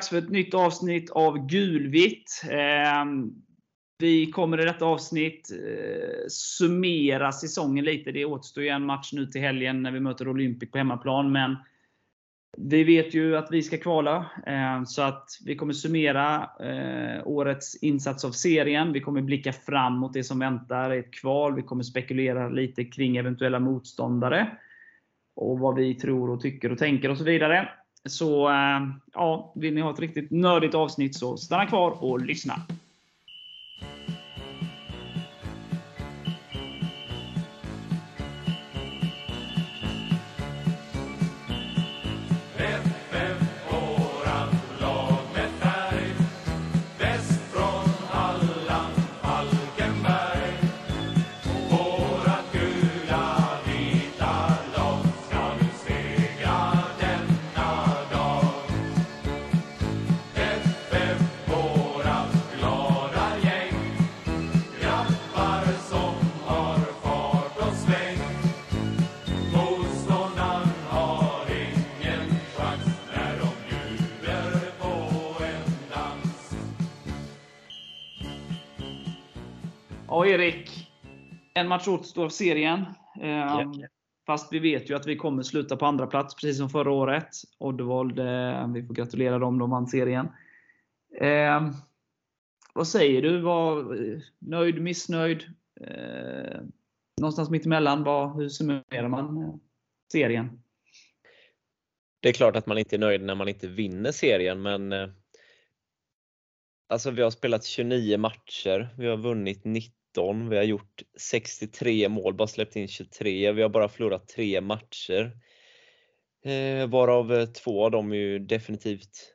dags för ett nytt avsnitt av Gulvitt. Ehm, vi kommer i detta avsnitt eh, summera säsongen lite. Det återstår ju en match nu till helgen när vi möter Olympic på hemmaplan. Men vi vet ju att vi ska kvala, ehm, så att vi kommer summera eh, årets insats av serien. Vi kommer blicka fram mot det som väntar, ett kval. Vi kommer spekulera lite kring eventuella motståndare. Och vad vi tror och tycker och tänker och så vidare. Så eh, ja, vill ni ha ett riktigt nördigt avsnitt så stanna kvar och lyssna. En match återstår av serien. Yeah. Fast vi vet ju att vi kommer sluta på andra plats precis som förra året. Oddevold, vi får gratulera dem, de vann serien. Eh, vad säger du? Var nöjd, missnöjd? Eh, någonstans mittemellan, vad, hur summerar man serien? Det är klart att man inte är nöjd när man inte vinner serien, men eh, Alltså vi har spelat 29 matcher, vi har vunnit 90 19, vi har gjort 63 mål, bara släppt in 23. Vi har bara förlorat tre matcher. Eh, varav eh, två av dem är ju definitivt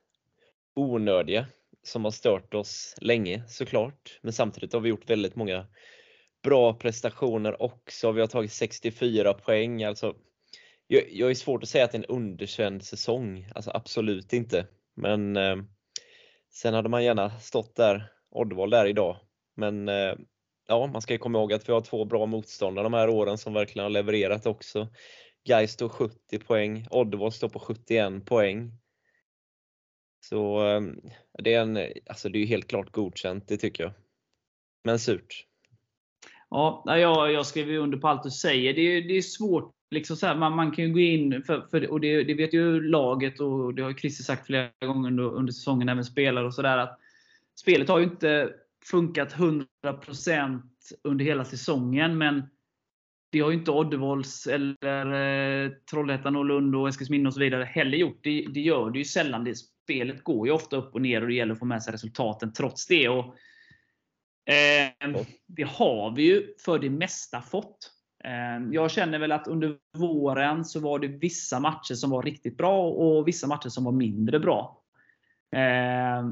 onödiga, som har stört oss länge såklart. Men samtidigt har vi gjort väldigt många bra prestationer också. Vi har tagit 64 poäng. Alltså, jag, jag är svårt att säga att det är en underkänd säsong, alltså absolut inte. Men eh, sen hade man gärna stått där, Oddvall, där idag. Men eh, ja, man ska ju komma ihåg att vi har två bra motståndare de här åren som verkligen har levererat också. Gais står 70 poäng, Oddevall står på 71 poäng. Så ehm, det är, en, alltså det är helt klart godkänt, det tycker jag. Men surt. Ja, jag, jag skriver under på allt du säger. Det är, det är svårt. Liksom så här, man, man kan ju gå in, för, för och det, det, vet ju laget och det har Christer sagt flera gånger under, under säsongen, även spelare och sådär, att spelet har ju inte funkat 100% under hela säsongen. Men det har ju inte Oddevolls eller eh, Trollhättan och Lund och Eskilsminne och så vidare heller gjort. Det, det, gör det ju sällan. Det spelet går ju ofta upp och ner och det gäller att få med sig resultaten trots det. Och, eh, det har vi ju för det mesta fått. Eh, jag känner väl att under våren så var det vissa matcher som var riktigt bra och vissa matcher som var mindre bra. Eh,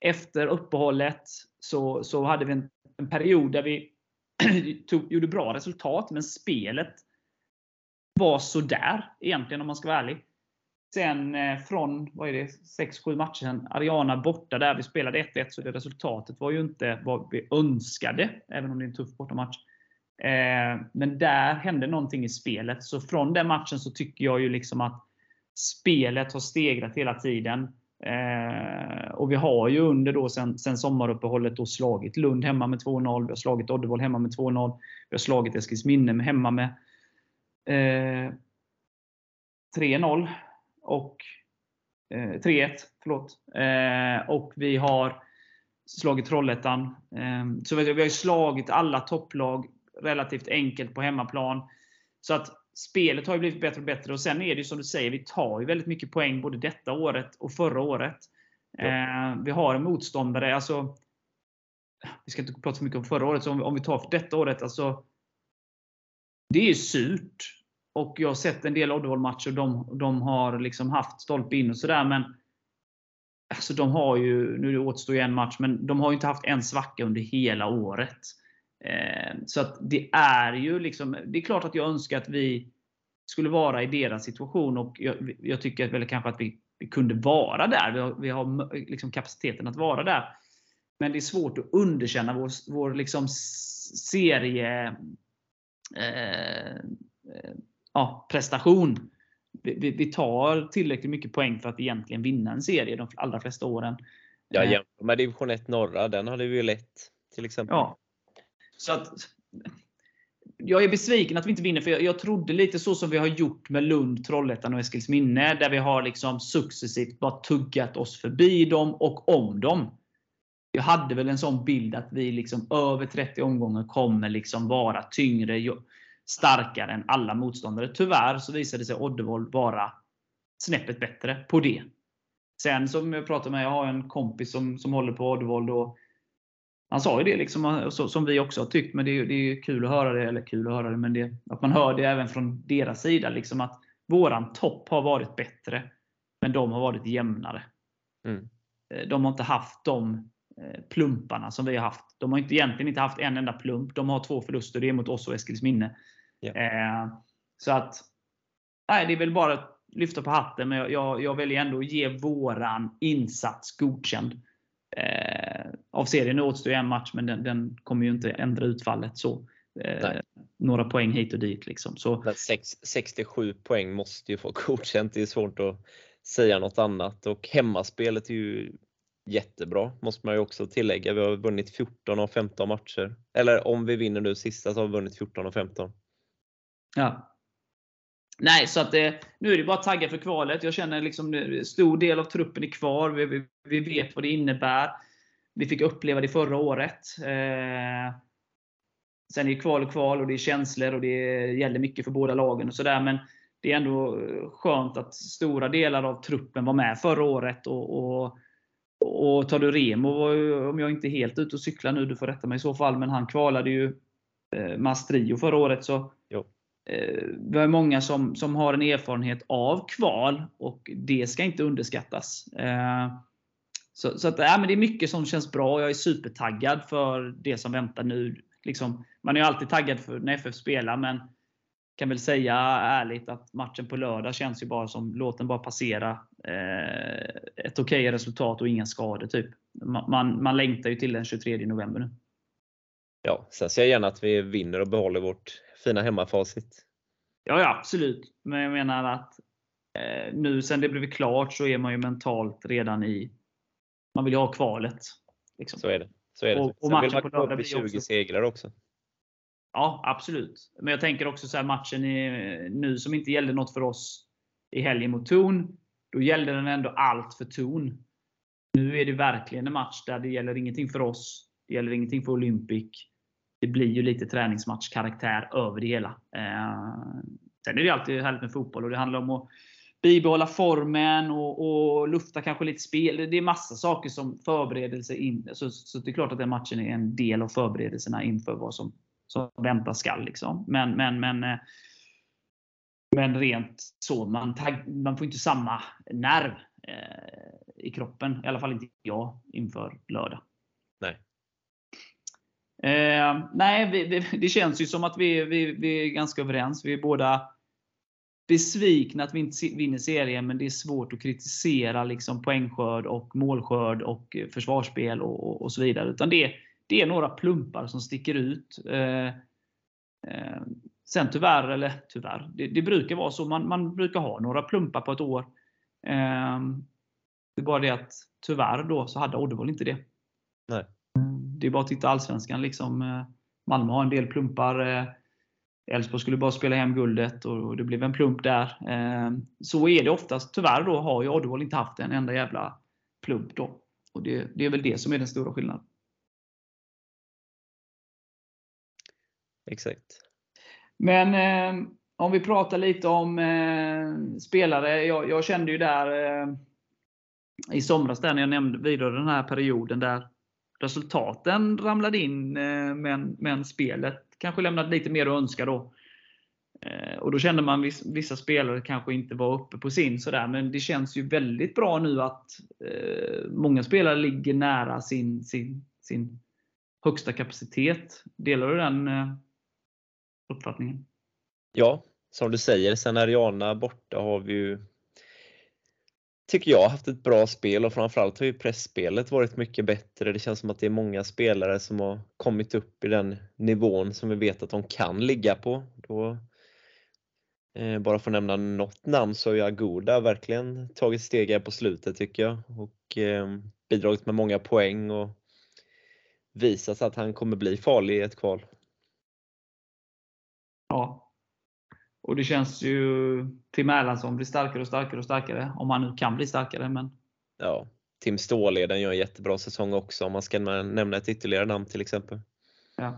efter uppehållet så, så hade vi en, en period där vi tog, gjorde bra resultat, men spelet var sådär egentligen om man ska vara ärlig. Sen eh, från vad är det, 6-7 matcher sedan, Ariana borta där vi spelade 1-1, så det resultatet var ju inte vad vi önskade, även om det är en tuff bortamatch. Eh, men där hände någonting i spelet. Så från den matchen så tycker jag ju liksom att spelet har stegrat hela tiden. Eh, och vi har ju under då sen, sen sommaruppehållet då slagit Lund hemma med 2-0. Vi har slagit Oddevall hemma med 2-0. Vi har slagit Eskilsminne hemma med eh, 3-0. Och eh, 3-1, förlåt. Eh, och vi har slagit Trollhättan. Eh, så vi har ju slagit alla topplag relativt enkelt på hemmaplan. Så att spelet har ju blivit bättre och bättre. Och Sen är det ju som du säger, vi tar ju väldigt mycket poäng både detta året och förra året. Ja. Eh, vi har en motståndare, alltså vi ska inte prata för mycket om förra året, så om, om vi tar för detta året, alltså det är surt. Och jag har sett en del Oddevall-matcher, de, de har liksom haft stolpe in och sådär, men alltså de har ju, nu återstår ju en match, men de har ju inte haft en svacka under hela året. Eh, så att det är ju liksom, det är klart att jag önskar att vi skulle vara i deras situation och jag, jag tycker väl kanske att vi, vi, kunde vara där. Vi har, vi har liksom kapaciteten att vara där. Men det är svårt att underkänna vår, vår liksom serie eh, eh, ja, prestation. vi, vi, tar tillräckligt mycket poäng för att egentligen vinna en serie de allra flesta åren. Ja, jämfört med division 1 norra, den hade vi ju lätt till exempel. Ja. Så att, jag är besviken att vi inte vinner, för jag, jag trodde lite så som vi har gjort med Lund, Trollhättan och Eskilsminne, där vi har liksom successivt bara tuggat oss förbi dem och om dem. Jag hade väl en sån bild att vi liksom över 30 omgångar kommer liksom vara tyngre, starkare än alla motståndare. Tyvärr så visade sig Oddevold vara snäppet bättre på det. Sen som jag pratade med, jag har en kompis som, som håller på Oddevold och han sa ju det liksom, som vi också har tyckt, men det är, det är kul att höra det. Eller kul att höra det, men det, att man hör det även från deras sida. Liksom att våran topp har varit bättre, men de har varit jämnare. Mm. Eh, de har inte haft de eh, plumparna som vi har haft. De har inte, egentligen inte haft en enda plump. De har två förluster. Det är mot oss och Eskilsminne. Yeah. Eh, så att, nej, det är väl bara att lyfta på hatten, men jag, jag, jag väljer ändå att ge våran insats godkänd eh, av serien. Nu återstår en match, men den, den, kommer ju inte ändra utfallet. så. Eh, några poäng hit och dit. Liksom. Så, 6, 67 poäng måste ju få godkänt. Det är svårt att säga något annat. Och hemmaspelet är ju jättebra, måste man ju också tillägga. Vi har vunnit 14 av 15 matcher. Eller om vi vinner nu sista så har vi vunnit 14 av 15. Ja. Nej, så att det, nu är det bara att tagga för kvalet. Jag känner liksom stor del av truppen är kvar. Vi, vi, vi vet vad det innebär. Vi fick uppleva det förra året. Eh, sen är det kval och kval och det är känslor och det gäller mycket för båda lagen. och sådär. Men det är ändå skönt att stora delar av truppen var med förra året. Och, och, och tar du Remo, om jag inte är helt ute och cyklar nu, du får rätta mig i så fall, men han kvalade ju eh, Mastrio förra året. Så jo. Eh, vi har många som, som har en erfarenhet av kval och det ska inte underskattas. Så, så att, ja, men det är mycket som känns bra. Jag är supertaggad för det som väntar nu. Liksom, man är ju alltid taggad för när FF spelar, men kan väl säga ärligt att matchen på lördag känns ju bara som, låt den bara passera. Eh, ett okej okay resultat och inga skador. Typ. Man, man, man längtar ju till den 23 november nu. Ja, sen ser jag gärna att vi vinner och behåller vårt fina hemmafacit. Ja, ja, absolut. Men jag menar att eh, nu sen det blivit klart så är man ju mentalt redan i... Man vill ju ha kvalet. Liksom. Så är det. Så är det. Och, och sen vill man gå upp i 20 också. segrar också. Ja, absolut. Men jag tänker också så här, matchen i, nu som inte gällde något för oss i helgen mot Torn. Då gällde den ändå allt för Torn. Nu är det verkligen en match där det gäller ingenting för oss. Det gäller ingenting för Olympic det blir ju lite träningsmatchkaraktär över det hela. Eh, sen är det alltid härligt med fotboll och det handlar om att bibehålla formen och, och lufta kanske lite spel. Det är massa saker som förberedelse in. Så, så det är klart att den matchen är en del av förberedelserna inför vad som, som väntas skall. Liksom. Men, men, men, eh, men rent så, man, tagg, man får inte samma nerv eh, i kroppen. I alla fall inte jag inför lördag. Nej. Eh, nej, vi, vi, det känns ju som att vi, vi, vi är ganska överens. Vi är båda besvikna att vi inte vinner serien, men det är svårt att kritisera liksom poängskörd, och målskörd, och försvarsspel och, och så vidare. Utan det, det är några plumpar som sticker ut. Eh, eh, sen tyvärr, eller tyvärr, det, det, brukar vara så. Man, man brukar ha några plumpar på ett år. Eh, det är bara det att tyvärr då så hade Oddevold inte det. Nej det är bara att titta Allsvenskan. Liksom. Eh, Malmö har en del plumpar. Elfsborg skulle bara spela hem guldet och det blev en plump där. Eh, så är det oftast. Tyvärr då har ju Oddevold inte haft en enda jävla plump. Då. Och det, det är väl det som är den stora skillnaden. Exakt. Men eh, om vi pratar lite om eh, spelare. Jag, jag, kände ju där eh, i somras, där när jag nämnde vidare den här perioden där resultaten ramlade in, eh, men, men spelet kanske lämnade lite mer att önska då. Eh, och då kände man att vissa spelare kanske inte var uppe på sin sådär, men det känns ju väldigt bra nu att eh, många spelare ligger nära sin, sin, sin högsta kapacitet. Delar du den eh, uppfattningen? Ja, som du säger, sen Ariana borta har vi ju tycker jag, haft ett bra spel och framförallt har ju pressspelet varit mycket bättre. Det känns som att det är många spelare som har kommit upp i den nivån som vi vet att de kan ligga på. Då Eh, bara för att nämna något namn så har ju Agoda verkligen tagit steg här på slutet tycker jag och eh, bidragit med många poäng och visat att han kommer bli farlig i ett kval. Ja. Och det känns ju Tim Erlandsson blir starkare och starkare och starkare. Om han nu kan bli starkare. Men... Ja, Tim Ståhleden gör en jättebra säsong också om man ska nämna ett ytterligare namn till exempel. Ja.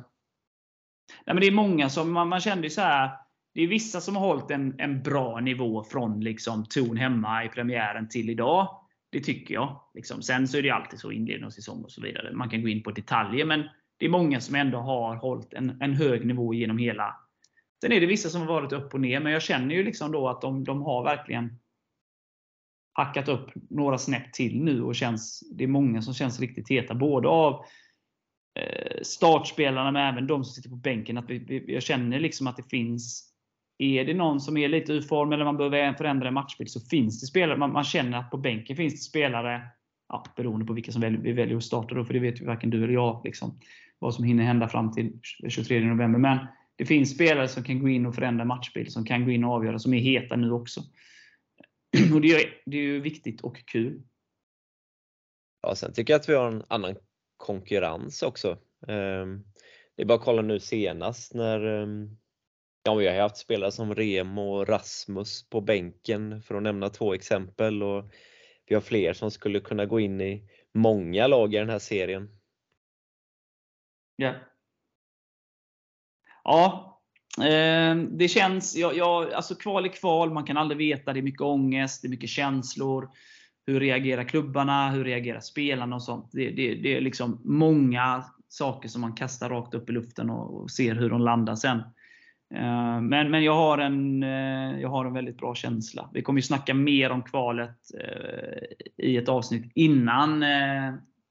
Nej, men det är många som man, man kände ju så här. Det är vissa som har hållit en, en bra nivå från liksom ton hemma i premiären till idag. Det tycker jag. Liksom. Sen så är det alltid så inledning av säsong och så vidare. Man kan gå in på detaljer. Men det är många som ändå har hållit en, en hög nivå genom hela. Sen är det vissa som har varit upp och ner. Men jag känner ju liksom då att de, de har verkligen hackat upp några snäpp till nu. och känns, Det är många som känns riktigt heta. Både av eh, startspelarna men även de som sitter på bänken. Att vi, vi, jag känner liksom att det finns är det någon som är lite ur form eller man behöver förändra en matchbild så finns det spelare. Man, man, känner att på bänken finns det spelare, ja, beroende på vilka som väljer, vi väljer att starta då, för det vet ju varken du eller jag. Liksom, vad som hinner hända fram till 23 november. Men det finns spelare som kan gå in och förändra matchbild, som kan gå in och avgöra, som är heta nu också. Och det är, det är ju viktigt och kul. Ja, sen tycker jag att vi har en annan konkurrens också. Ehm, det är bara att kolla nu senast när ehm, Ja, vi har haft spelare som Remo och Rasmus på bänken för att nämna två exempel och vi har fler som skulle kunna gå in i många lag i den här serien. Ja. Ja, eh, det känns, ja, ja, alltså kval är kval, man kan aldrig veta, det är mycket ångest, det är mycket känslor. Hur reagerar klubbarna? Hur reagerar spelarna? och sånt. Det, det, det är liksom många saker som man kastar rakt upp i luften och, och ser hur de landar sen. Eh, men, men jag, har en, eh, jag har en väldigt bra känsla. Vi kommer ju snacka mer om kvalet i ett avsnitt innan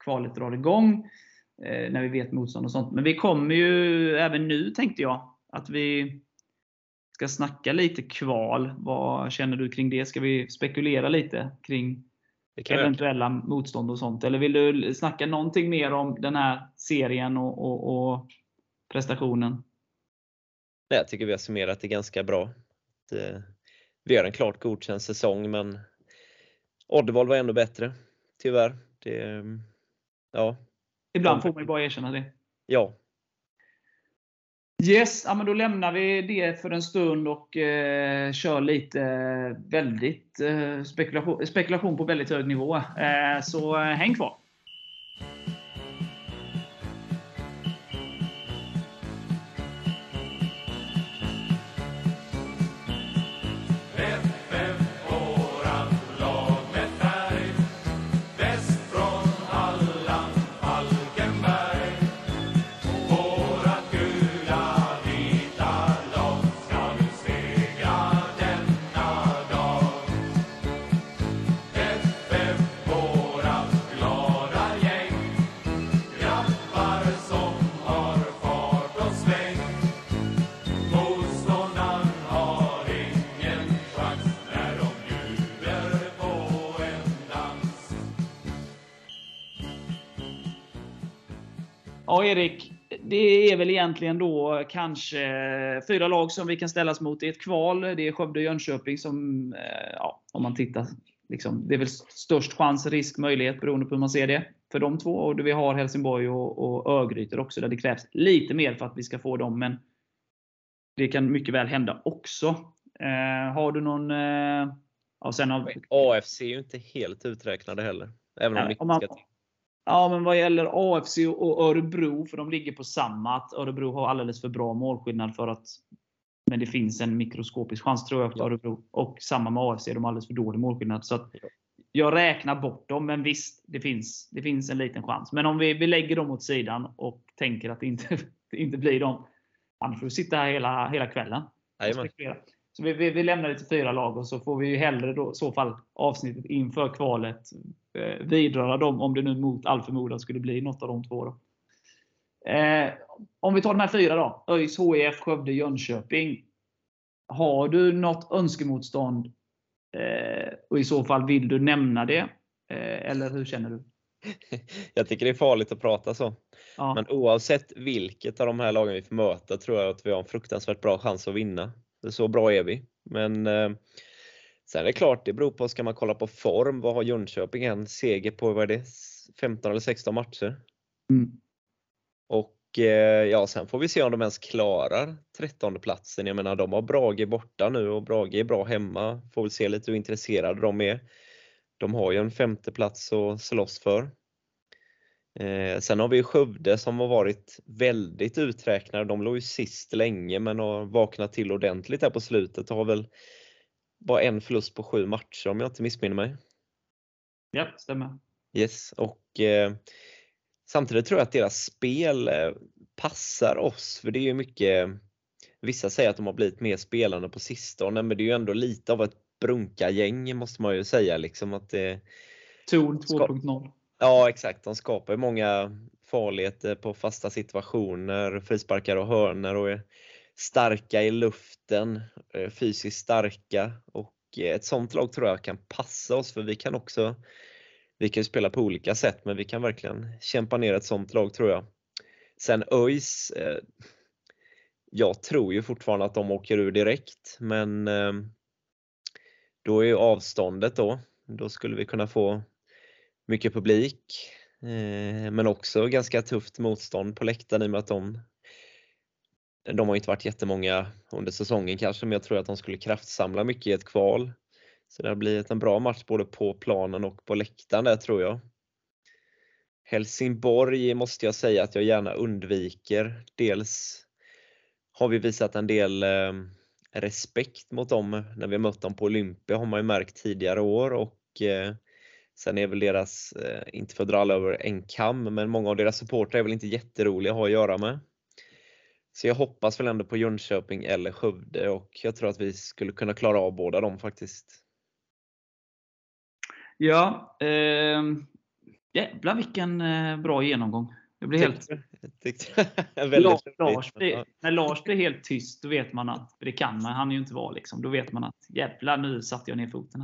kvalet drar igång. När vi vet motstånd och sånt. Men vi kommer ju även nu, tänkte jag, att vi ska snacka lite kval. Vad känner du kring det? Ska vi spekulera lite kring eventuella motstånd och sånt? Eller vill du snacka någonting mer om den här serien och, och, och prestationen? Nej, jag tycker vi har summerat det ganska bra. Det, vi gör en klart godkänd säsong men Oddevall var ändå bättre. Tyvärr. Det, ja. Ibland får man ju bara erkänna det. Ja. Yes, ja, men då lämnar vi det för en stund och eh, kör lite väldigt eh, spekulation, spekulation på väldigt hög nivå. Eh, så eh, häng kvar! Erik, det är väl egentligen då kanske fyra lag som vi kan ställas mot i ett kval. Det är Skövde och Jönköping som, eh, ja, om man tittar, liksom, det är väl störst chans, risk, möjlighet beroende på hur man ser det för de två. Och vi har Helsingborg och, och Örgryte också, där det krävs lite mer för att vi ska få dem. Men det kan mycket väl hända också. Eh, har du någon... Eh, ja, sen har... AFC är ju inte helt uträknade heller. Även om, om man, Ja, men vad gäller AFC och Örebro, för de ligger på samma, att Örebro har alldeles för bra målskillnad för att men det finns en mikroskopisk chans tror jag för Örebro. Och samma med AFC, de har alldeles för dålig målskillnad. Så att jag räknar bort dem, men visst, det finns, det finns en liten chans. Men om vi, vi lägger dem åt sidan och tänker att det inte, det inte blir dem. Annars får vi sitta här hela, hela kvällen. Så vi, vi, vi, lämnar det till fyra lag och så får vi hellre då, i så fall avsnittet inför kvalet eh, vidröra dem om det nu mot all förmodan skulle bli något av de två. Då. Eh, om vi tar de här fyra då. ÖIS, HIF, Skövde, Jönköping. Har du något önskemotstånd? Eh, och i så fall, vill du nämna det? Eh, eller hur känner du? Jag tycker det är farligt att prata så. Ja. Men oavsett vilket av de här lagen vi får möta tror jag att vi har en fruktansvärt bra chans att vinna. Så bra är vi. Men eh, sen är det klart, det beror på, ska man kolla på form, vad har Jönköping en seger på, vad är det, 15 eller 16 matcher? Mm. Och eh, ja, sen får vi se om de ens klarar 13 platsen. Jag menar, de har Brage borta nu och Brage är bra hemma. Får väl se lite hur intresserade de är. De har ju en femte plats att slåss för. Eh, sen har vi Skövde som har varit väldigt uträknade. De låg ju sist länge men har vaknat till ordentligt här på slutet och har väl bara en förlust på sju matcher om jag inte missminner mig. Ja, stämmer. Yes, och eh, samtidigt tror jag att deras spel eh, passar oss för det är ju mycket Vissa säger att de har blivit mer spelande på sistone men det är ju ändå lite av ett brunka-gäng måste man ju säga liksom att det Torn 2.0. Ja exakt, de skapar ju många farligheter på fasta situationer, frisparkar och hörnor och är starka i luften, eh, fysiskt starka. Och eh, ett sånt lag tror jag kan passa oss för vi kan också vi kan spela på olika sätt men vi kan verkligen kämpa ner ett sånt lag tror jag. Sen ÖIS, eh, jag tror ju fortfarande att de åker ur direkt men eh, då är ju avståndet då, då skulle vi kunna få mycket publik eh, men också ganska tufft motstånd på läktaren i och med att de de har inte varit jättemånga under säsongen kanske, men jag tror att de skulle kraftsamla mycket i ett kval. Så det har blivit en bra match både på planen och på läktaren där tror jag. Helsingborg måste jag säga att jag gärna undviker. Dels har vi visat en del eh, respekt mot dem när vi mött dem på Olympia har man ju märkt tidigare år och eh, Sen är väl deras, eh, inte för att dra alla över en kam, men många av deras supportrar är väl inte jätteroliga att ha att göra med. Så jag hoppas väl ändå på Jönköping eller Skövde och jag tror att vi skulle kunna klara av båda dem faktiskt. Ja, eh, jävlar vilken eh, bra genomgång. Jag blir helt... Tyckte, Lars, Lars blir, när Lars blir helt tyst, då vet man att, det kan man, han ju inte vara liksom, då vet man att jävlar nu satte jag ner foten.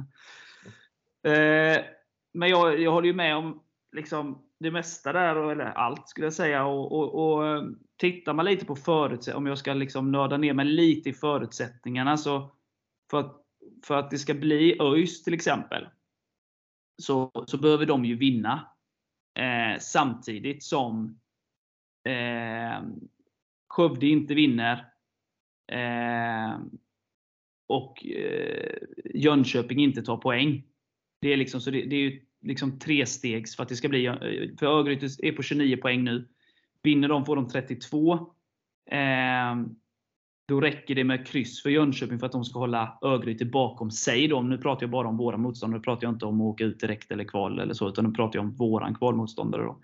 Eh, men jag, jag håller ju med om liksom, det mesta där, eller allt skulle jag säga. Och, och, och eh, Tittar man lite på förutsättningarna, om jag ska liksom nörda ner mig lite i förutsättningarna, så för att, för att det ska bli ÖIS till exempel, så, så behöver de ju vinna. Eh, samtidigt som eh, Skövde inte vinner. Eh, och eh, Jönköping inte tar poäng. Det är, liksom, så det, det är ju liksom trestegs för att det ska bli. Eh, för Örgryte är på 29 poäng nu. Vinner de får de 32. Eh, då räcker det med kryss för Jönköping för att de ska hålla Örgryte bakom sig. Då. Nu pratar jag bara om våra motståndare. Nu pratar jag inte om att åka ut direkt eller kval eller så. Utan nu pratar jag om våran kvalmotståndare. Då.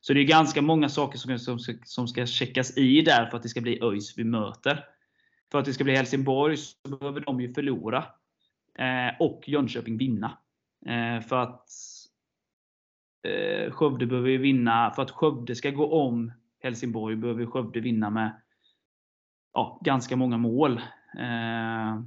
Så det är ganska många saker som, som, som ska checkas i där för att det ska bli ÖIS vi möter. För att det ska bli Helsingborg så behöver de ju förlora. Eh, och Jönköping vinna. Eh, för att eh, Skövde behöver ju vinna, för att Skövde ska gå om Helsingborg behöver Skövde vinna med ja, ganska många mål. Eh,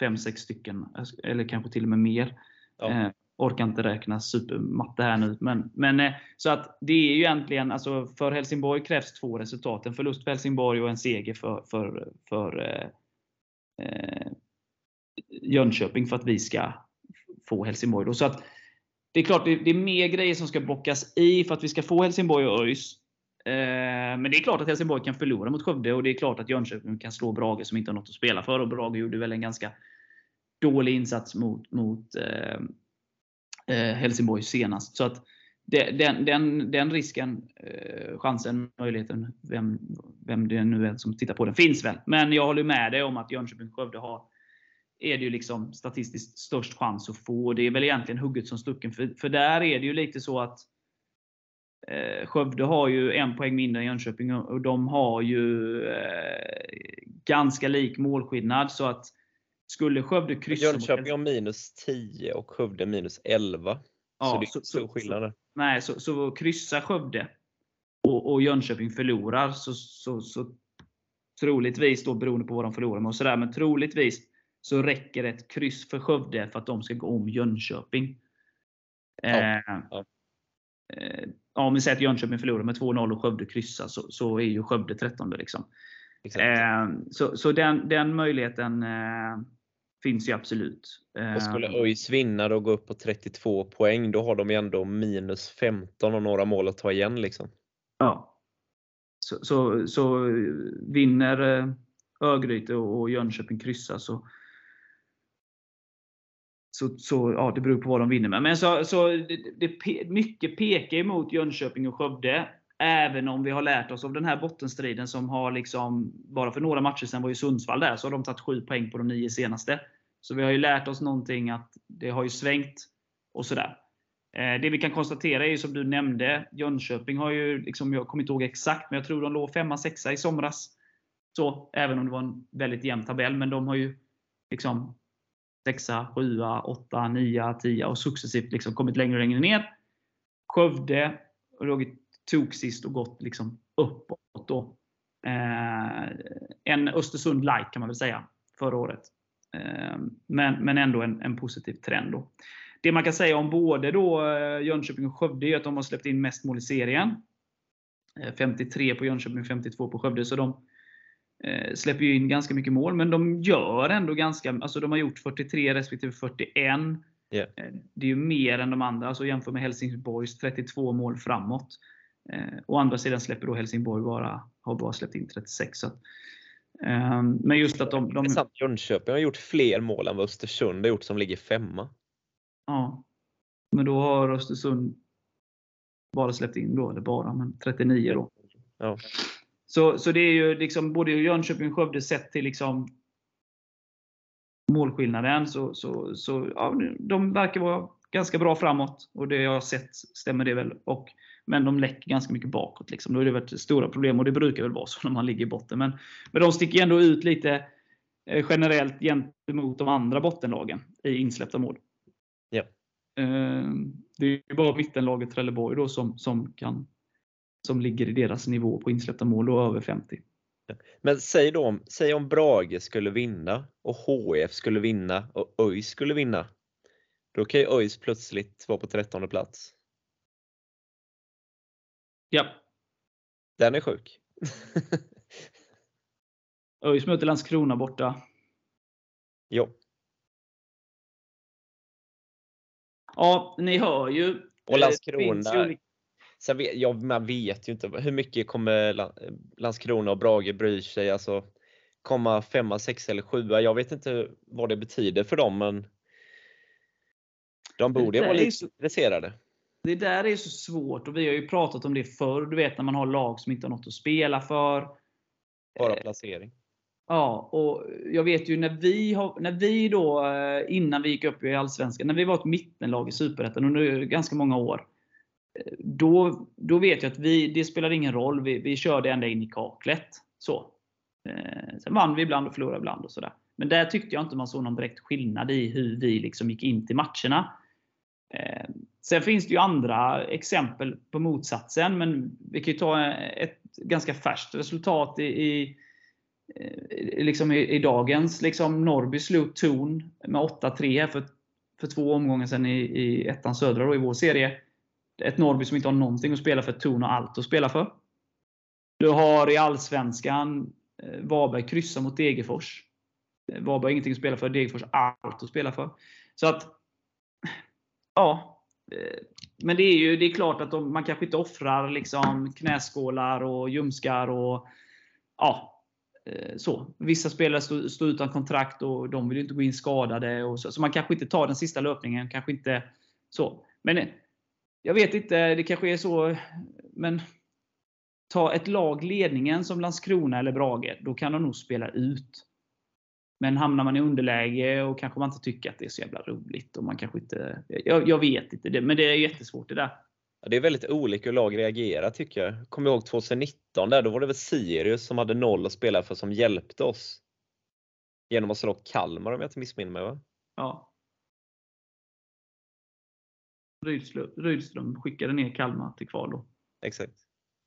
fem, sex stycken, eller kanske till och med mer. Ja. Eh, orkar inte räkna supermatte här nu. Men, men, eh, så att det är ju egentligen, alltså för Helsingborg krävs två resultat. En förlust för Helsingborg och en seger för, för, för eh, eh Jönköping för att vi ska få Helsingborg. Då. Så att, det är klart, det, är mer grejer som ska bockas i för att vi ska få Helsingborg och ÖIS. Eh, men det är klart att Helsingborg kan förlora mot Skövde och det är klart att Jönköping kan slå Brage som inte har något att spela för. Och Brage gjorde väl en ganska dålig insats mot, mot eh, eh Helsingborg senast. Så att den, den, den risken, eh, chansen, möjligheten, vem, vem det nu är som tittar på den, finns väl. Men jag håller med dig om att Jönköping och Skövde har är det ju liksom statistiskt störst chans att få. Det är väl egentligen hugget som stucken. För, för där är det ju lite så att eh, Skövde har ju en poäng mindre än Jönköping och de har ju eh, ganska lik målskillnad. Så att skulle Skövde kryssa Jönköping har minus 10 och Skövde minus 11. Ja, så det är så, så skillnad. Nej, så, så kryssa Skövde och, och Jönköping förlorar så, så, så troligtvis då beroende på vad de förlorar med och sådär, men troligtvis så räcker ett kryss för Skövde för att de ska gå om Jönköping. Ja, eh, ja. Eh, om vi säger att Jönköping förlorar med 2-0 och Skövde kryssar så, så är ju Skövde 13 liksom. Eh, så så den, den möjligheten eh, finns ju absolut. Och skulle Eh, ÖIS vinna och gå upp på 32 poäng, då har de ju ändå minus 15 och några mål att ta igen. Liksom. Ja. Så, så, så vinner eh, Örgryte och och Jönköping kryssar så, så, så ja, det beror på vad de vinner med. Men så, så det, det, mycket pekar emot Jönköping och Skövde. Även om vi har lärt oss av den här bottenstriden som har liksom, bara för några matcher sedan var ju Sundsvall där, så har de tagit 7 poäng på de nio senaste. Så vi har ju lärt oss någonting att det har ju svängt och sådär. Eh, det vi kan konstatera är ju som du nämnde, Jönköping har ju, liksom, jag kommer inte ihåg exakt, men jag tror de låg 5-6 i somras. Så, även om det var en väldigt jämn tabell. Men de har ju liksom 6, 7, 8, 9, 10 och successivt liksom kommit längre och längre ner. Skövde har låg tok sist och gått liksom uppåt. Då. Eh, en Östersund light kan man väl säga, förra året. Eh, men, men ändå en, en positiv trend. Då. Det man kan säga om både då eh, Jönköping och Skövde är att de har släppt in mest mål i serien. Eh, 53 på Jönköping, och 52 på Skövde. Så de släpper ju in ganska mycket mål, men de gör ändå ganska... Alltså de har gjort 43 respektive 41. Ja. Eh, Det är ju mer än de andra. Alltså jämför med Helsingborgs 32 mål framåt. Eh, Å andra sidan släpper då Helsingborg bara, har bara släppt in 36. Så att, eh, men just att de... de Jönköping har gjort fler mål än vad Östersund har gjort som ligger femma. ja, men då har Östersund bara släppt in då, eller bara, men 39 då. Ja. Så, så det är ju liksom både Jönköping och Skövde sett till liksom målskillnaden så, så, så ja, de verkar vara ganska bra framåt. Och det jag har sett stämmer det väl. Och, men de läcker ganska mycket bakåt. Liksom. Då har det varit stora problem och det brukar väl vara så när man ligger i botten. Men, men de sticker ändå ut lite eh, generellt gentemot de andra bottenlagen i insläppta mål. Ja. Eh, Det är ju bara mittenlaget Trelleborg då som, som, kan, som ligger i deras nivå på insläppta mål och över 50. Men säg då om, säg om Brage skulle vinna och HF skulle vinna och ÖIS skulle vinna. Då kan ju ÖIS plötsligt vara på 13 plats. Ja, Den är sjuk. ÖIS möter Landskrona borta. jo. Ja, ni hör ju. Och Eh, Landskrona. Sen vet, ja, man vet ju inte hur mycket kommer La- Landskrona och Brage bry sig. Alltså, komma femma, sexa eller sjua. Jag vet inte vad det betyder för dem men de borde vara lite intresserade. Det där är så svårt och vi har ju pratat om det förr. Du vet när man har lag som inte har något att spela för. Bara Eh, placering. Ja, och jag vet ju när vi, har, när vi då, eh, innan vi gick upp i Allsvenskan, när vi var ett mittenlag i Superettan under ganska många år. Då, då vet jag att vi, det spelar ingen roll. Vi, vi körde ända in i kaklet. Så. Eh, sen vann vi ibland och förlorade ibland. och sådär. Men där tyckte jag inte man såg någon direkt skillnad i hur vi liksom gick in till matcherna. Eh, sen finns det ju andra exempel på motsatsen. Men vi kan ju ta ett ganska färskt resultat i, i eh, liksom i, i dagens. Liksom Norrby slog Torn med 8-3 för, för två omgångar sedan i, i ettan södra då, i vår serie. Ett Norrby som inte har någonting att spela för, Torn har allt att spela för. Du har i Allsvenskan eh, Varberg kryssa mot Degerfors. Eh, Varberg har ingenting att spela för, Degerfors har allt att spela för. Så att, ja. Eh, men det är ju det är klart att de, man kanske inte offrar liksom knäskålar och ljumskar och ja, så. Vissa spelare står, står utan kontrakt och de vill ju inte gå in skadade. Och så, så man kanske inte tar den sista löpningen. Kanske inte så. Men jag vet inte, det kanske är så. Men ta ett lag ledningen som Landskrona eller Brage, då kan de nog spela ut. Men hamnar man i underläge och kanske man inte tycker att det är så jävla roligt. Och man kanske inte, jag, jag vet inte, det, men det är jättesvårt det där. Ja, det är väldigt olika hur lag reagerar tycker jag. Kommer ihåg 2019 där, då var det väl Sirius som hade noll att spela för som hjälpte oss. Genom att slå Kalmar om jag inte missminner mig va? Ja. Rydström, skickade ner Kalmar till kval då. Exakt.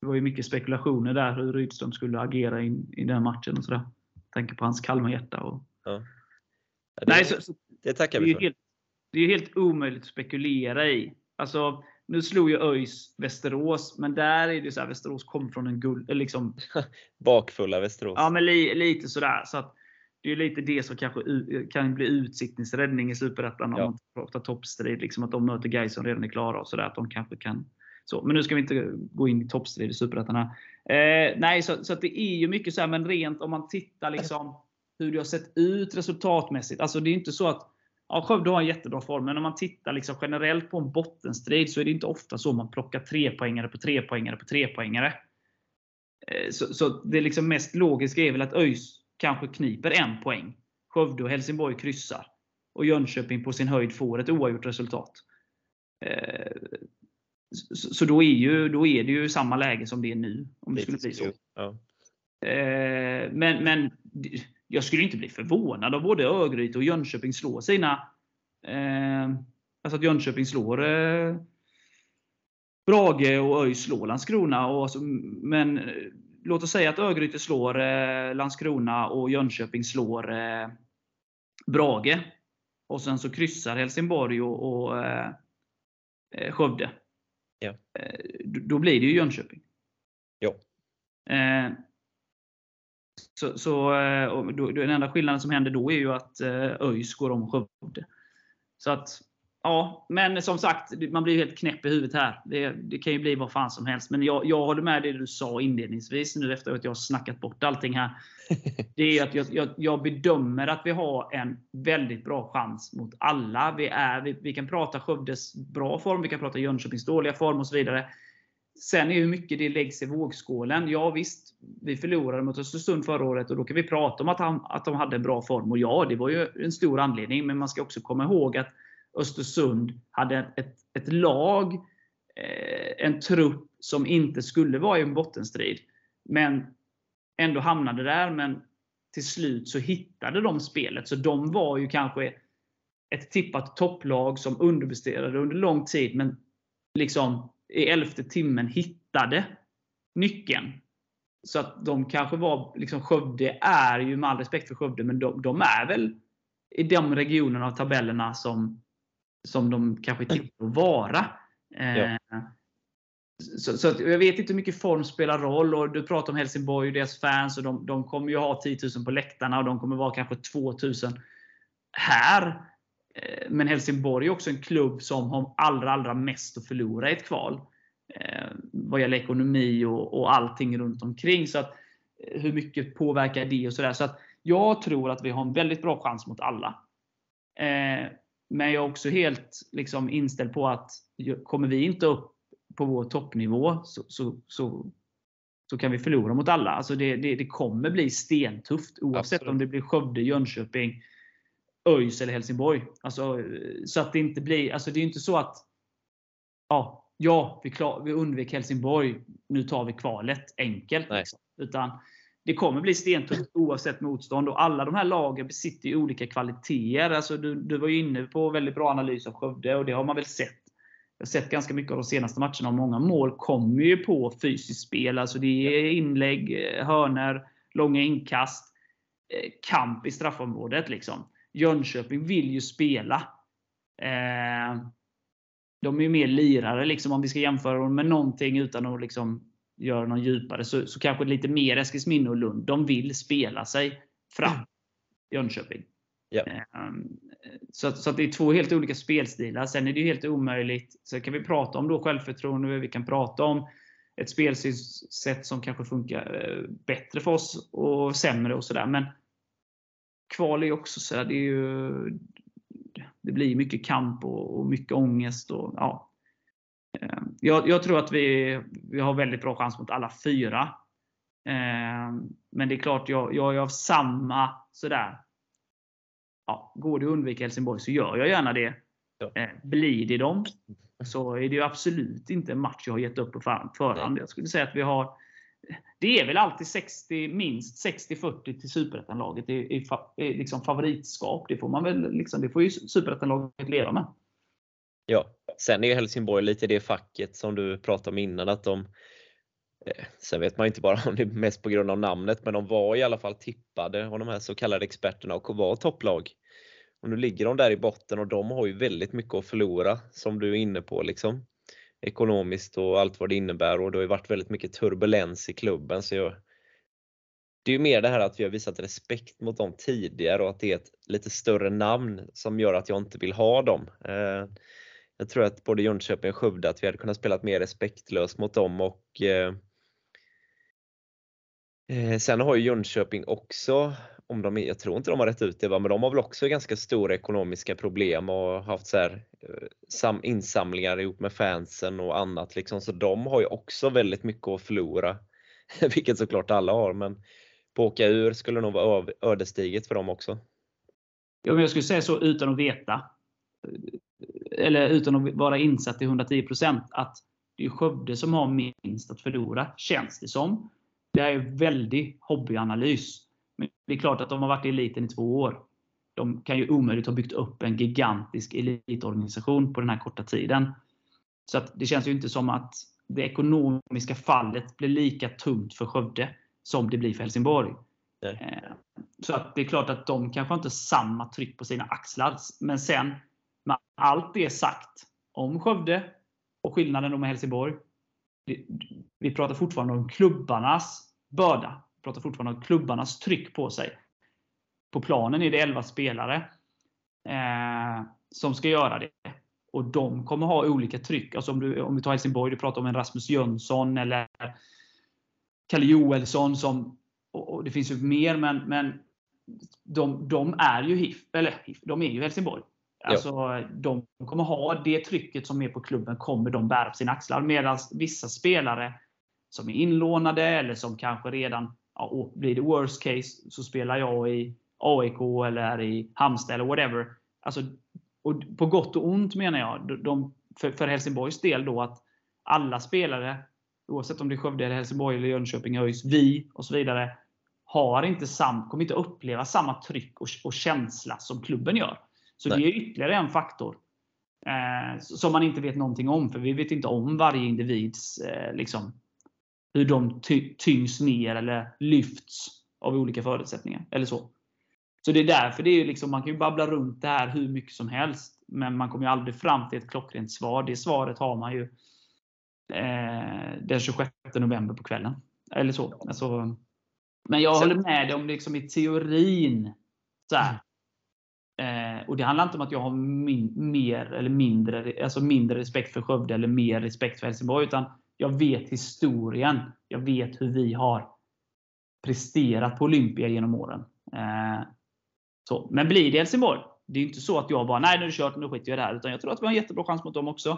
Det var ju mycket spekulationer där hur Rydström skulle agera in, i den matchen och sådär. Tänker på hans Kalmarhjärta. Och... Ja, det, Nej, så, så, det tackar vi för. helt, det är ju helt omöjligt att spekulera i. Alltså, nu slog ju ÖIS Västerås, men där är det så här, Västerås kom från en guld... Liksom, Bakfulla Västerås. Ja, men li, lite sådär. Så att, det är lite det som kanske kan bli Utsiktens räddning i Superettan om ja. man pratar toppstrid. Liksom att de möter Gais som redan är klara och sådär. Att de kanske kan så, men nu ska vi inte gå in i toppstrid i Superettan. Eh, nej, så, så det är ju mycket så här, men rent om man tittar liksom hur det har sett ut resultatmässigt. Alltså det är inte så att Ja, Skövde har en jättebra form, men om man tittar liksom generellt på en bottenstrid så är det inte ofta så man plockar trepoängare på trepoängare på trepoängare. Eh, så, så det liksom mest logiska är väl att ÖIS kanske kniper en poäng. Skövde och Helsingborg kryssar. Och Jönköping på sin höjd får ett oavgjort resultat. Eh, så då är, ju, då är det ju samma läge som det är nu. Om det skulle bli så. Ja. Eh, men, men jag skulle inte bli förvånad om både Örgryte och Jönköping slår sina... Eh, alltså att Jönköping slår Brage och ÖIS slår Landskrona. Och alltså, men låt oss säga att Örgryte slår eh, Landskrona och Jönköping slår eh, Brage. Och sen så kryssar Helsingborg och, och eh, Skövde. Ja. Då blir det ju Jönköping. Ja. Så, så eh, då, den enda skillnaden som händer då är ju att eh, ÖIS går om Skövde. Så att, ja, men som sagt, man blir helt knäpp i huvudet här. Det, det kan ju bli vad fan som helst. Men jag, jag håller med det du sa inledningsvis, nu efter att jag har snackat bort allting här. Det är att jag, jag, jag bedömer att vi har en väldigt bra chans mot alla. Vi, är, vi, vi kan prata Skövdes bra form, vi kan prata Jönköpings dåliga form och så vidare. Sen är hur mycket det läggs i vågskålen. Ja visst, vi förlorade mot Östersund förra året och då kan vi prata om att, han, att de hade en bra form. Och ja, det var ju en stor anledning. Men man ska också komma ihåg att Östersund hade ett, ett lag, eh, en trupp som inte skulle vara i en bottenstrid. Men ändå hamnade där. Men till slut så hittade de spelet. Så de var ju kanske ett tippat topplag som underpresterade under lång tid. Men liksom i elfte timmen hittade nyckeln. Så att de kanske var, liksom Skövde är ju med all respekt för Skövde, men de, de är väl i de regionerna av tabellerna som, som de kanske tippar att vara. Ja. Eh, så, så jag vet inte hur mycket form spelar roll. och Du pratar om Helsingborg och deras fans. och de, de kommer ju ha 10 000 på läktarna och de kommer vara kanske 2000 här. Eh, men Helsingborg är också en klubb som har allra, allra mest att förlora i ett kval. Eh, vad gäller ekonomi och, och allting runt omkring. Så att, hur mycket påverkar det? och sådär. Så att Jag tror att vi har en väldigt bra chans mot alla. Men jag är också helt liksom, inställd på att kommer vi inte upp på vår toppnivå så, så, så, så kan vi förlora mot alla. Alltså det, det, det kommer bli stentufft oavsett Absolut. om det blir Skövde, Jönköping, ÖIS eller Helsingborg. Alltså, så att det inte blir, alltså det är inte så att ja, ja vi, klar, vi undvek Helsingborg, nu tar vi kvalet enkelt. Liksom. Utan det kommer bli stentufft oavsett motstånd. Och alla de här lagen besitter ju olika kvaliteter. Alltså du, du var ju inne på väldigt bra analys av Skövde och det har man väl sett. Jag har sett ganska mycket av de senaste matcherna och många mål kommer ju på fysiskt spel. Alltså det är inlägg, eh, hörner, långa inkast, eh, kamp i straffområdet. Liksom. Jönköping vill ju spela. Eh, de är ju mer lirare, liksom, om vi ska jämföra dem med någonting utan att liksom göra någon djupare. Så, så kanske lite mer Eskilsminne och Lund. De vill spela sig fram. Jönköping. Ja. Ehm, så, så att det är två helt olika spelstilar. Sen är det ju helt omöjligt. Sen kan vi prata om då självförtroende. Vi kan prata om ett spelsätt som kanske funkar eh, bättre för oss och sämre och sådär. Men kval är också så här, det, är ju, det blir mycket kamp och, och mycket ångest. Och, ja. Eh, jag, jag, tror att vi, vi har väldigt bra chans mot alla fyra. Eh, men det är klart, jag, jag är av samma sådär. Ja, går det att undvika Helsingborg så gör jag gärna det. Eh, blir det dem så är det ju absolut inte en match jag har gett upp på förhand. Jag skulle säga att vi har det är väl alltid 60, minst 60-40 till Superettanlaget i, i, i liksom favoritskap. Det får man väl liksom, det får ju Superettanlaget leva med. Ja, sen är Helsingborg lite det facket som du pratade om innan att de eh, Sen vet man inte bara om det är mest på grund av namnet, men de var i alla fall tippade av de här så kallade experterna och var topplag. Och nu ligger de där i botten och de har ju väldigt mycket att förlora som du är inne på. Liksom. ekonomiskt och allt vad det innebär och det har ju varit väldigt mycket turbulens i klubben. Så jag, det är ju mer det här att vi har visat respekt mot dem tidigare och att det är ett lite större namn som gör att jag inte vill ha dem. Eh, jag tror att både Jönköping och Skövde att vi hade kunnat spela mer respektlöst mot dem och eh, eh Sen har ju Jönköping också, om de, jag tror inte de har rätt ut det, men de har väl också ganska stora ekonomiska problem och haft så här, eh, insamlingar ihop med fansen och annat. Liksom. Så de har ju också väldigt mycket att förlora, vilket såklart alla har. Men på åka ur skulle nog vara ödesdigert för dem också. Ja, men jag skulle säga så utan att veta. Eller utan att vara insatt till 110% att det är Skövde som har minst att förlora, känns det som. Det är en väldig hobbyanalys. Men det är klart att de har varit i eliten i två år. De kan ju omöjligt ha byggt upp en gigantisk elitorganisation på den här korta tiden. Så att det känns ju inte som att det ekonomiska fallet blir lika tungt för Skövde som det blir för Helsingborg. Nej. Eh, så att det är klart att de kanske inte har samma tryck på sina axlar. Men sen, med allt det sagt om Skövde och skillnaden med Helsingborg. Vi pratar fortfarande om klubbarnas börda. Vi pratar fortfarande om klubbarnas tryck på sig. På planen är det 11 spelare eh, som ska göra det. Och de kommer ha olika tryck. Alltså om, du, om vi tar Helsingborg, du pratar om en Rasmus Jönsson eller Kalle Joelsson som, och det finns ju mer, men, men de, de är ju HIF, eller HIF, de är ju Helsingborg. Alltså, ja. De kommer ha det trycket som är på klubben, kommer de bära på sina axlar. Medan vissa spelare som är inlånade eller som kanske redan, ja, blir det worst case, så spelar jag i AIK eller i Halmstad eller whatever. Alltså, och på gott och ont menar jag, de, för, för Helsingborgs del då, att alla spelare oavsett om det är Skövde, eller Helsingborg, eller Jönköping, ÖIS, vi och så vidare, har inte sam, kommer inte uppleva samma tryck och, och känsla som klubben gör. Så Nej. det är ytterligare en faktor eh, som man inte vet någonting om. För vi vet inte om varje individs eh, liksom, hur de ty tyngs ner eller lyfts av olika förutsättningar. Eller så. Så det är därför det är liksom, man kan ju babbla runt det här hur mycket som helst. Men man kommer ju aldrig fram till ett klockrent svar. Det svaret har man ju eh, den 26 november på kvällen. Eller så. Alltså, men jag håller med dig om liksom i teorin. Så här, eh, och Det handlar inte om att jag har min, mer eller mindre, alltså mindre respekt för Skövde eller mer respekt för Helsingborg. Utan jag vet historien. Jag vet hur vi har presterat på Olympia genom åren. Eh, så. Men blir det Helsingborg? Det är inte så att jag bara, nej nu är det kört, nu skiter jag i det här. Utan jag tror att vi har en jättebra chans mot dem också.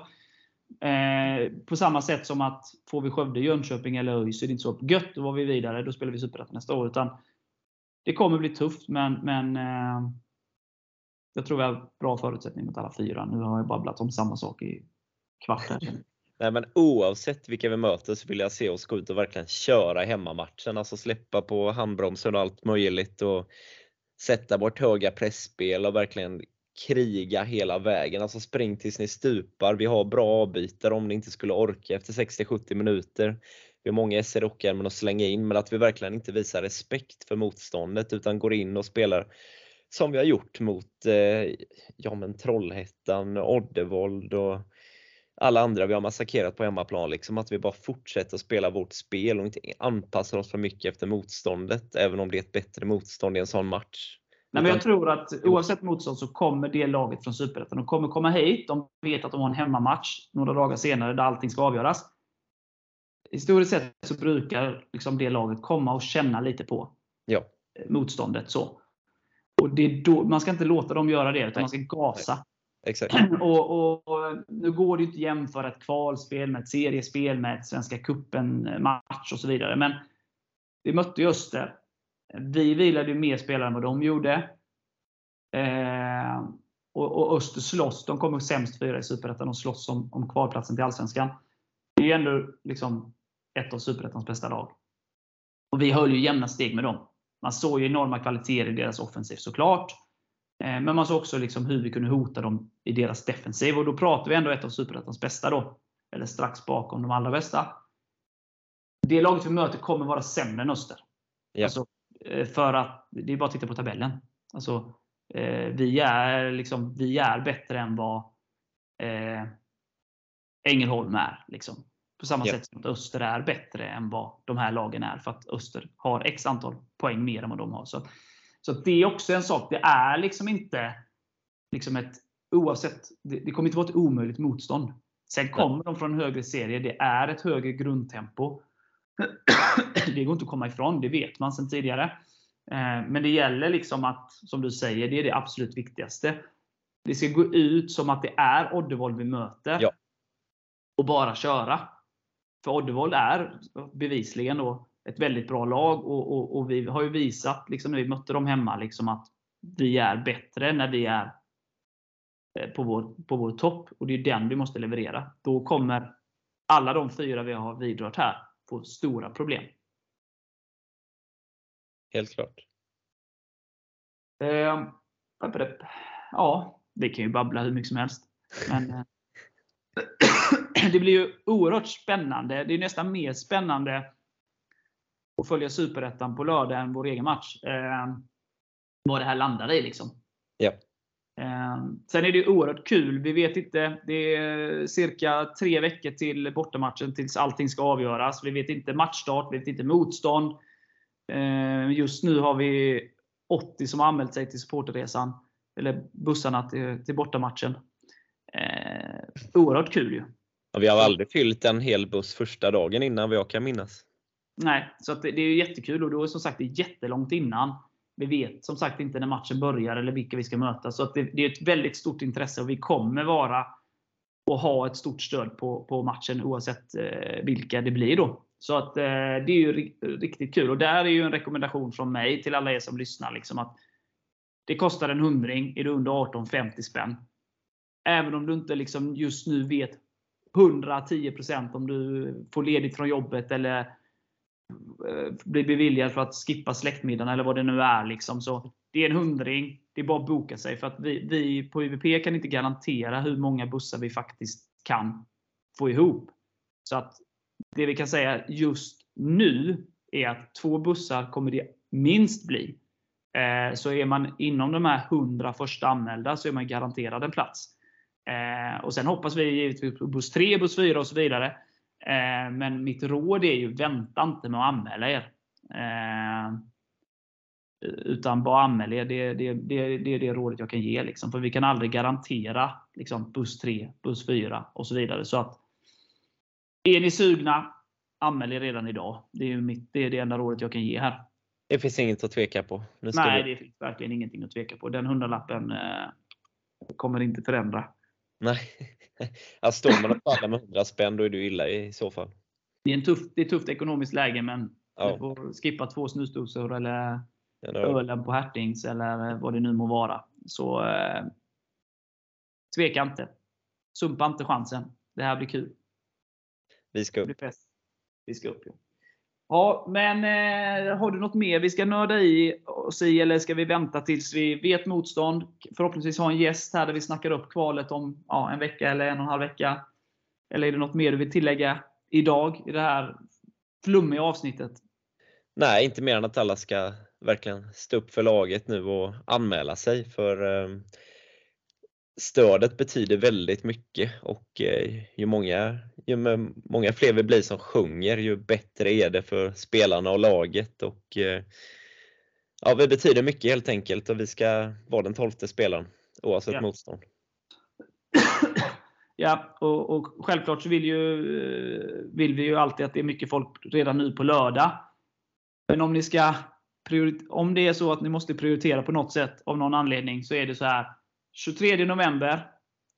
Eh, på samma sätt som att får vi Skövde, Jönköping eller ÖIS så är det inte så gött, då var vi vidare. Då spelar vi Superettan nästa år. Utan det kommer bli tufft, men, men eh, jag tror vi har bra förutsättningar mot alla fyra. Nu har jag babblat om samma sak i kvarten. Nej, men oavsett vilka vi möter så vill jag se oss gå ut och verkligen köra hemmamatchen. Alltså släppa på handbromsen och allt möjligt och sätta vårt höga pressspel och verkligen kriga hela vägen. Alltså spring tills ni stupar. Vi har bra avbytare om ni inte skulle orka efter 60-70 minuter. Vi har många SR rockärmen att slänga in, men att vi verkligen inte visar respekt för motståndet utan går in och spelar som vi har gjort mot eh, ja, men Trollhättan, Oddevold och alla andra vi har massakrerat på hemmaplan. Liksom, att vi bara fortsätter att spela vårt spel och inte anpassar oss för mycket efter motståndet, även om det är ett bättre motstånd i en sån match. Nej, men jag tror att oavsett motstånd så kommer det laget från Superettan. De kommer komma hit. De vet att de har en hemmamatch några dagar senare där allting ska avgöras. Historiskt sett så brukar liksom det laget komma och känna lite på ja. motståndet. så. Och det då, Man ska inte låta dem göra det, utan Nej. man ska gasa. Och, och, och, Nu går det inte att jämföra ett kvalspel med ett seriespel med ett Svenska cupen-match och så vidare. Men vi mötte ju Öster vi vilade ju mer spelare än vad de gjorde. Eh, och, och Öster slåss. De kommer sämst fyra i Superettan och slåss om, om kvalplatsen till Allsvenskan. Det är ändå liksom ett av Superettans bästa lag. Och vi höll ju jämna steg med dem. Man såg ju enorma kvaliteter i deras offensiv såklart. Eh, men man såg också liksom hur vi kunde hota dem i deras defensiv. Och då pratar vi ändå ett av Superettans bästa då. Eller strax bakom de allra bästa. Det laget vi möter kommer vara sämre än Öster. Ja. Alltså, Eh, för att det är bara att titta på tabellen. Alltså, eh, vi, är liksom, vi är bättre än vad, eh, Ängelholm är. Liksom. På samma Ja. sätt som att Öster är bättre än vad de här lagen är. För att Öster har x antal poäng mer än vad de har. Så, så det är också en sak. Det är liksom inte liksom ett oavsett. Det, det kommer inte vara ett omöjligt motstånd. Sen kommer de från en högre serie. Det är ett högre grundtempo. Det går inte att komma ifrån. Det vet man sedan tidigare. Eh, Men det gäller liksom att, som du säger, det är det absolut viktigaste. Det ska gå ut som att det är Oddevold vi möter. Ja. Och bara köra. För Oddevold är bevisligen då ett väldigt bra lag. Och, och, och vi har ju visat, liksom, när vi mötte dem hemma, liksom, att vi är bättre när vi är eh, på vår, på vår topp. Och det är den vi måste leverera. Då kommer alla de fyra vi har vidrört här få stora problem. Helt klart. Eh, ja, vi kan ju babbla hur mycket som helst. Men eh, det blir ju oerhört spännande. Det är nästan mer spännande att följa Superettan på lördag än vår egen match. Eh, vad det här landar i. Liksom. Ja. Eh, sen är det ju oerhört kul. Vi vet inte. Det är cirka tre veckor till bortamatchen tills allting ska avgöras. Vi vet inte matchstart, vi vet inte motstånd. Eh, just nu har vi 80 som har anmält sig till supporterresan. Eller bussarna till, till bortamatchen. Eh, oerhört kul ju. Ja, vi har aldrig fyllt en hel buss första dagen innan vad jag kan minnas. Nej, så att det, det är ju jättekul och då är som sagt det jättelångt innan. Vi vet som sagt inte när matchen börjar eller vilka vi ska möta. Så att det, det är ett väldigt stort intresse och vi kommer vara och ha ett stort stöd på, på matchen oavsett eh, vilka det blir då. Så att eh, det är ju ri- riktigt kul. Och där är ju en rekommendation från mig till alla er som lyssnar. Liksom att det kostar en hundring. Är du under 18, 50 spänn. Även om du inte liksom just nu vet 110% om du får ledigt från jobbet eller eh, blir beviljad för att skippa släktmiddagen eller vad det nu är. Liksom. Så det är en hundring. Det är bara att boka sig. För att vi, vi på UVP kan inte garantera hur många bussar vi faktiskt kan få ihop. Så att det vi kan säga just nu är att två bussar kommer det minst bli. Eh, så är man inom de här 100 första anmälda så är man garanterad en plats. Eh, och Sen hoppas vi givetvis på buss 3, buss 4 och så vidare. Eh, men mitt råd är ju vänta inte med att anmäla er. Eh, utan bara anmäl er. Det, det, det, det är det rådet jag kan ge. Liksom. För vi kan aldrig garantera liksom, buss 3, buss 4 och så vidare. Så att är ni sugna, anmäl er redan idag. Det är, mitt, det är det enda rådet jag kan ge här. Det finns inget att tveka på. Nej, vi... det finns verkligen ingenting att tveka på. Den hundralappen eh, kommer inte förändra. Nej. Alltså står man och faller med 100 spänn då är du illa i så fall. Det är, en tuff, det är ett tufft ekonomiskt läge, men du Ja, får skippa två snusdosor eller ölen på Hertings eller vad det nu må vara. Så eh, tveka inte. Sumpa inte chansen. Det här blir kul. vi ska Det upp. blir fest. Vi ska upp. Ja, ja men eh, har du något mer vi ska nörda i oss i eller ska vi vänta tills vi vet motstånd? Förhoppningsvis ha en gäst här där vi snackar upp kvalet om ja, en vecka eller en och en halv vecka. Eller är det något mer du vill tillägga idag i det här flummiga avsnittet? Nej, inte mer än att alla ska verkligen stå upp för laget nu och anmäla sig för eh, stödet betyder väldigt mycket och eh, ju många, ju många fler vi blir som sjunger ju bättre är det för spelarna och laget och eh, ja, det betyder mycket helt enkelt och vi ska vara den tolfte spelaren oavsett Ja. motstånd. Ja, och, och självklart så vill, ju, eh, vill vi ju alltid att det är mycket folk redan nu på lördag. Men om ni ska om det är så att ni måste prioritera på något sätt av någon anledning så är det så här. 23 november,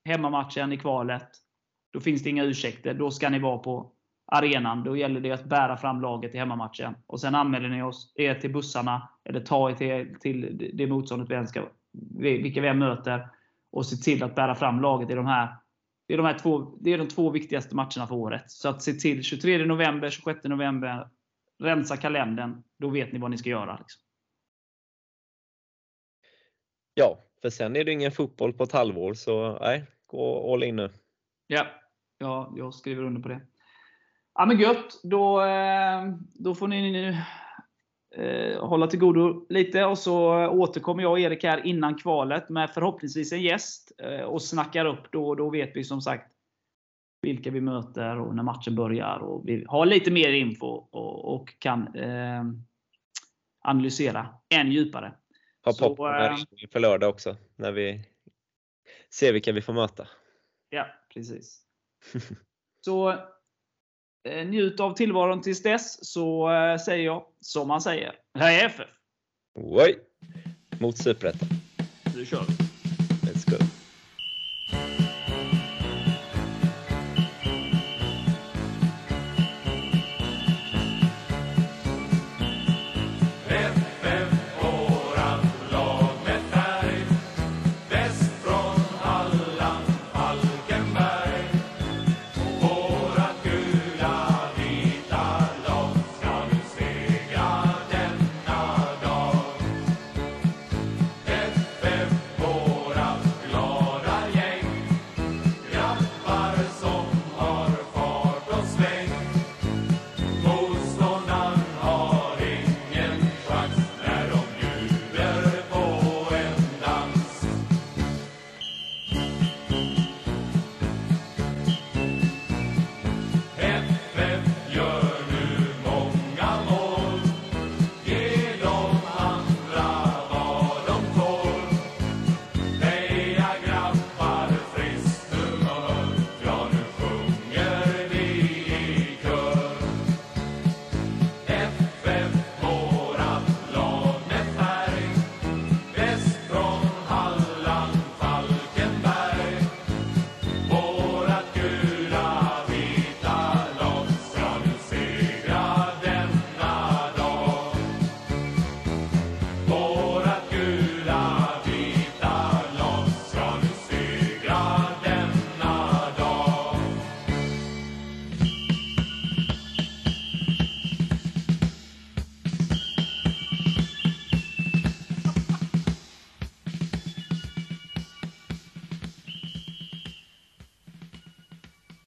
hemmamatchen i kvalet. Då finns det inga ursäkter. Då ska ni vara på arenan. Då gäller det att bära fram laget i hemmamatchen. Och Sen anmäler ni oss, er till bussarna, eller ta er till, till det motståndet vi än ska, vilka vi än möter. Och se till att bära fram laget i de här det är, de här två, det är de två viktigaste matcherna för året. Så att se till 23 november, 26 november, rensa kalendern. Då vet ni vad ni ska göra. Liksom. Ja, för sen är det ingen fotboll på ett halvår så nej, gå all in nu. Ja, ja, jag skriver under på det. Ja, men gött. Då, eh, då får ni nu eh, hålla till godo lite och så återkommer jag och Erik här innan kvalet med förhoppningsvis en gäst eh, och snackar upp. Då, då vet vi som sagt vilka vi möter och när matchen börjar. Och vi har lite mer info och, och kan eh, analysera än djupare. Ha popcorn för lördag också, när vi ser vilka vi får möta. Ja, precis. Så eh, njut av tillvaron tills dess, så eh, säger jag som man säger. Här är FF! Oj! Mot Superettan. Nu kör vi!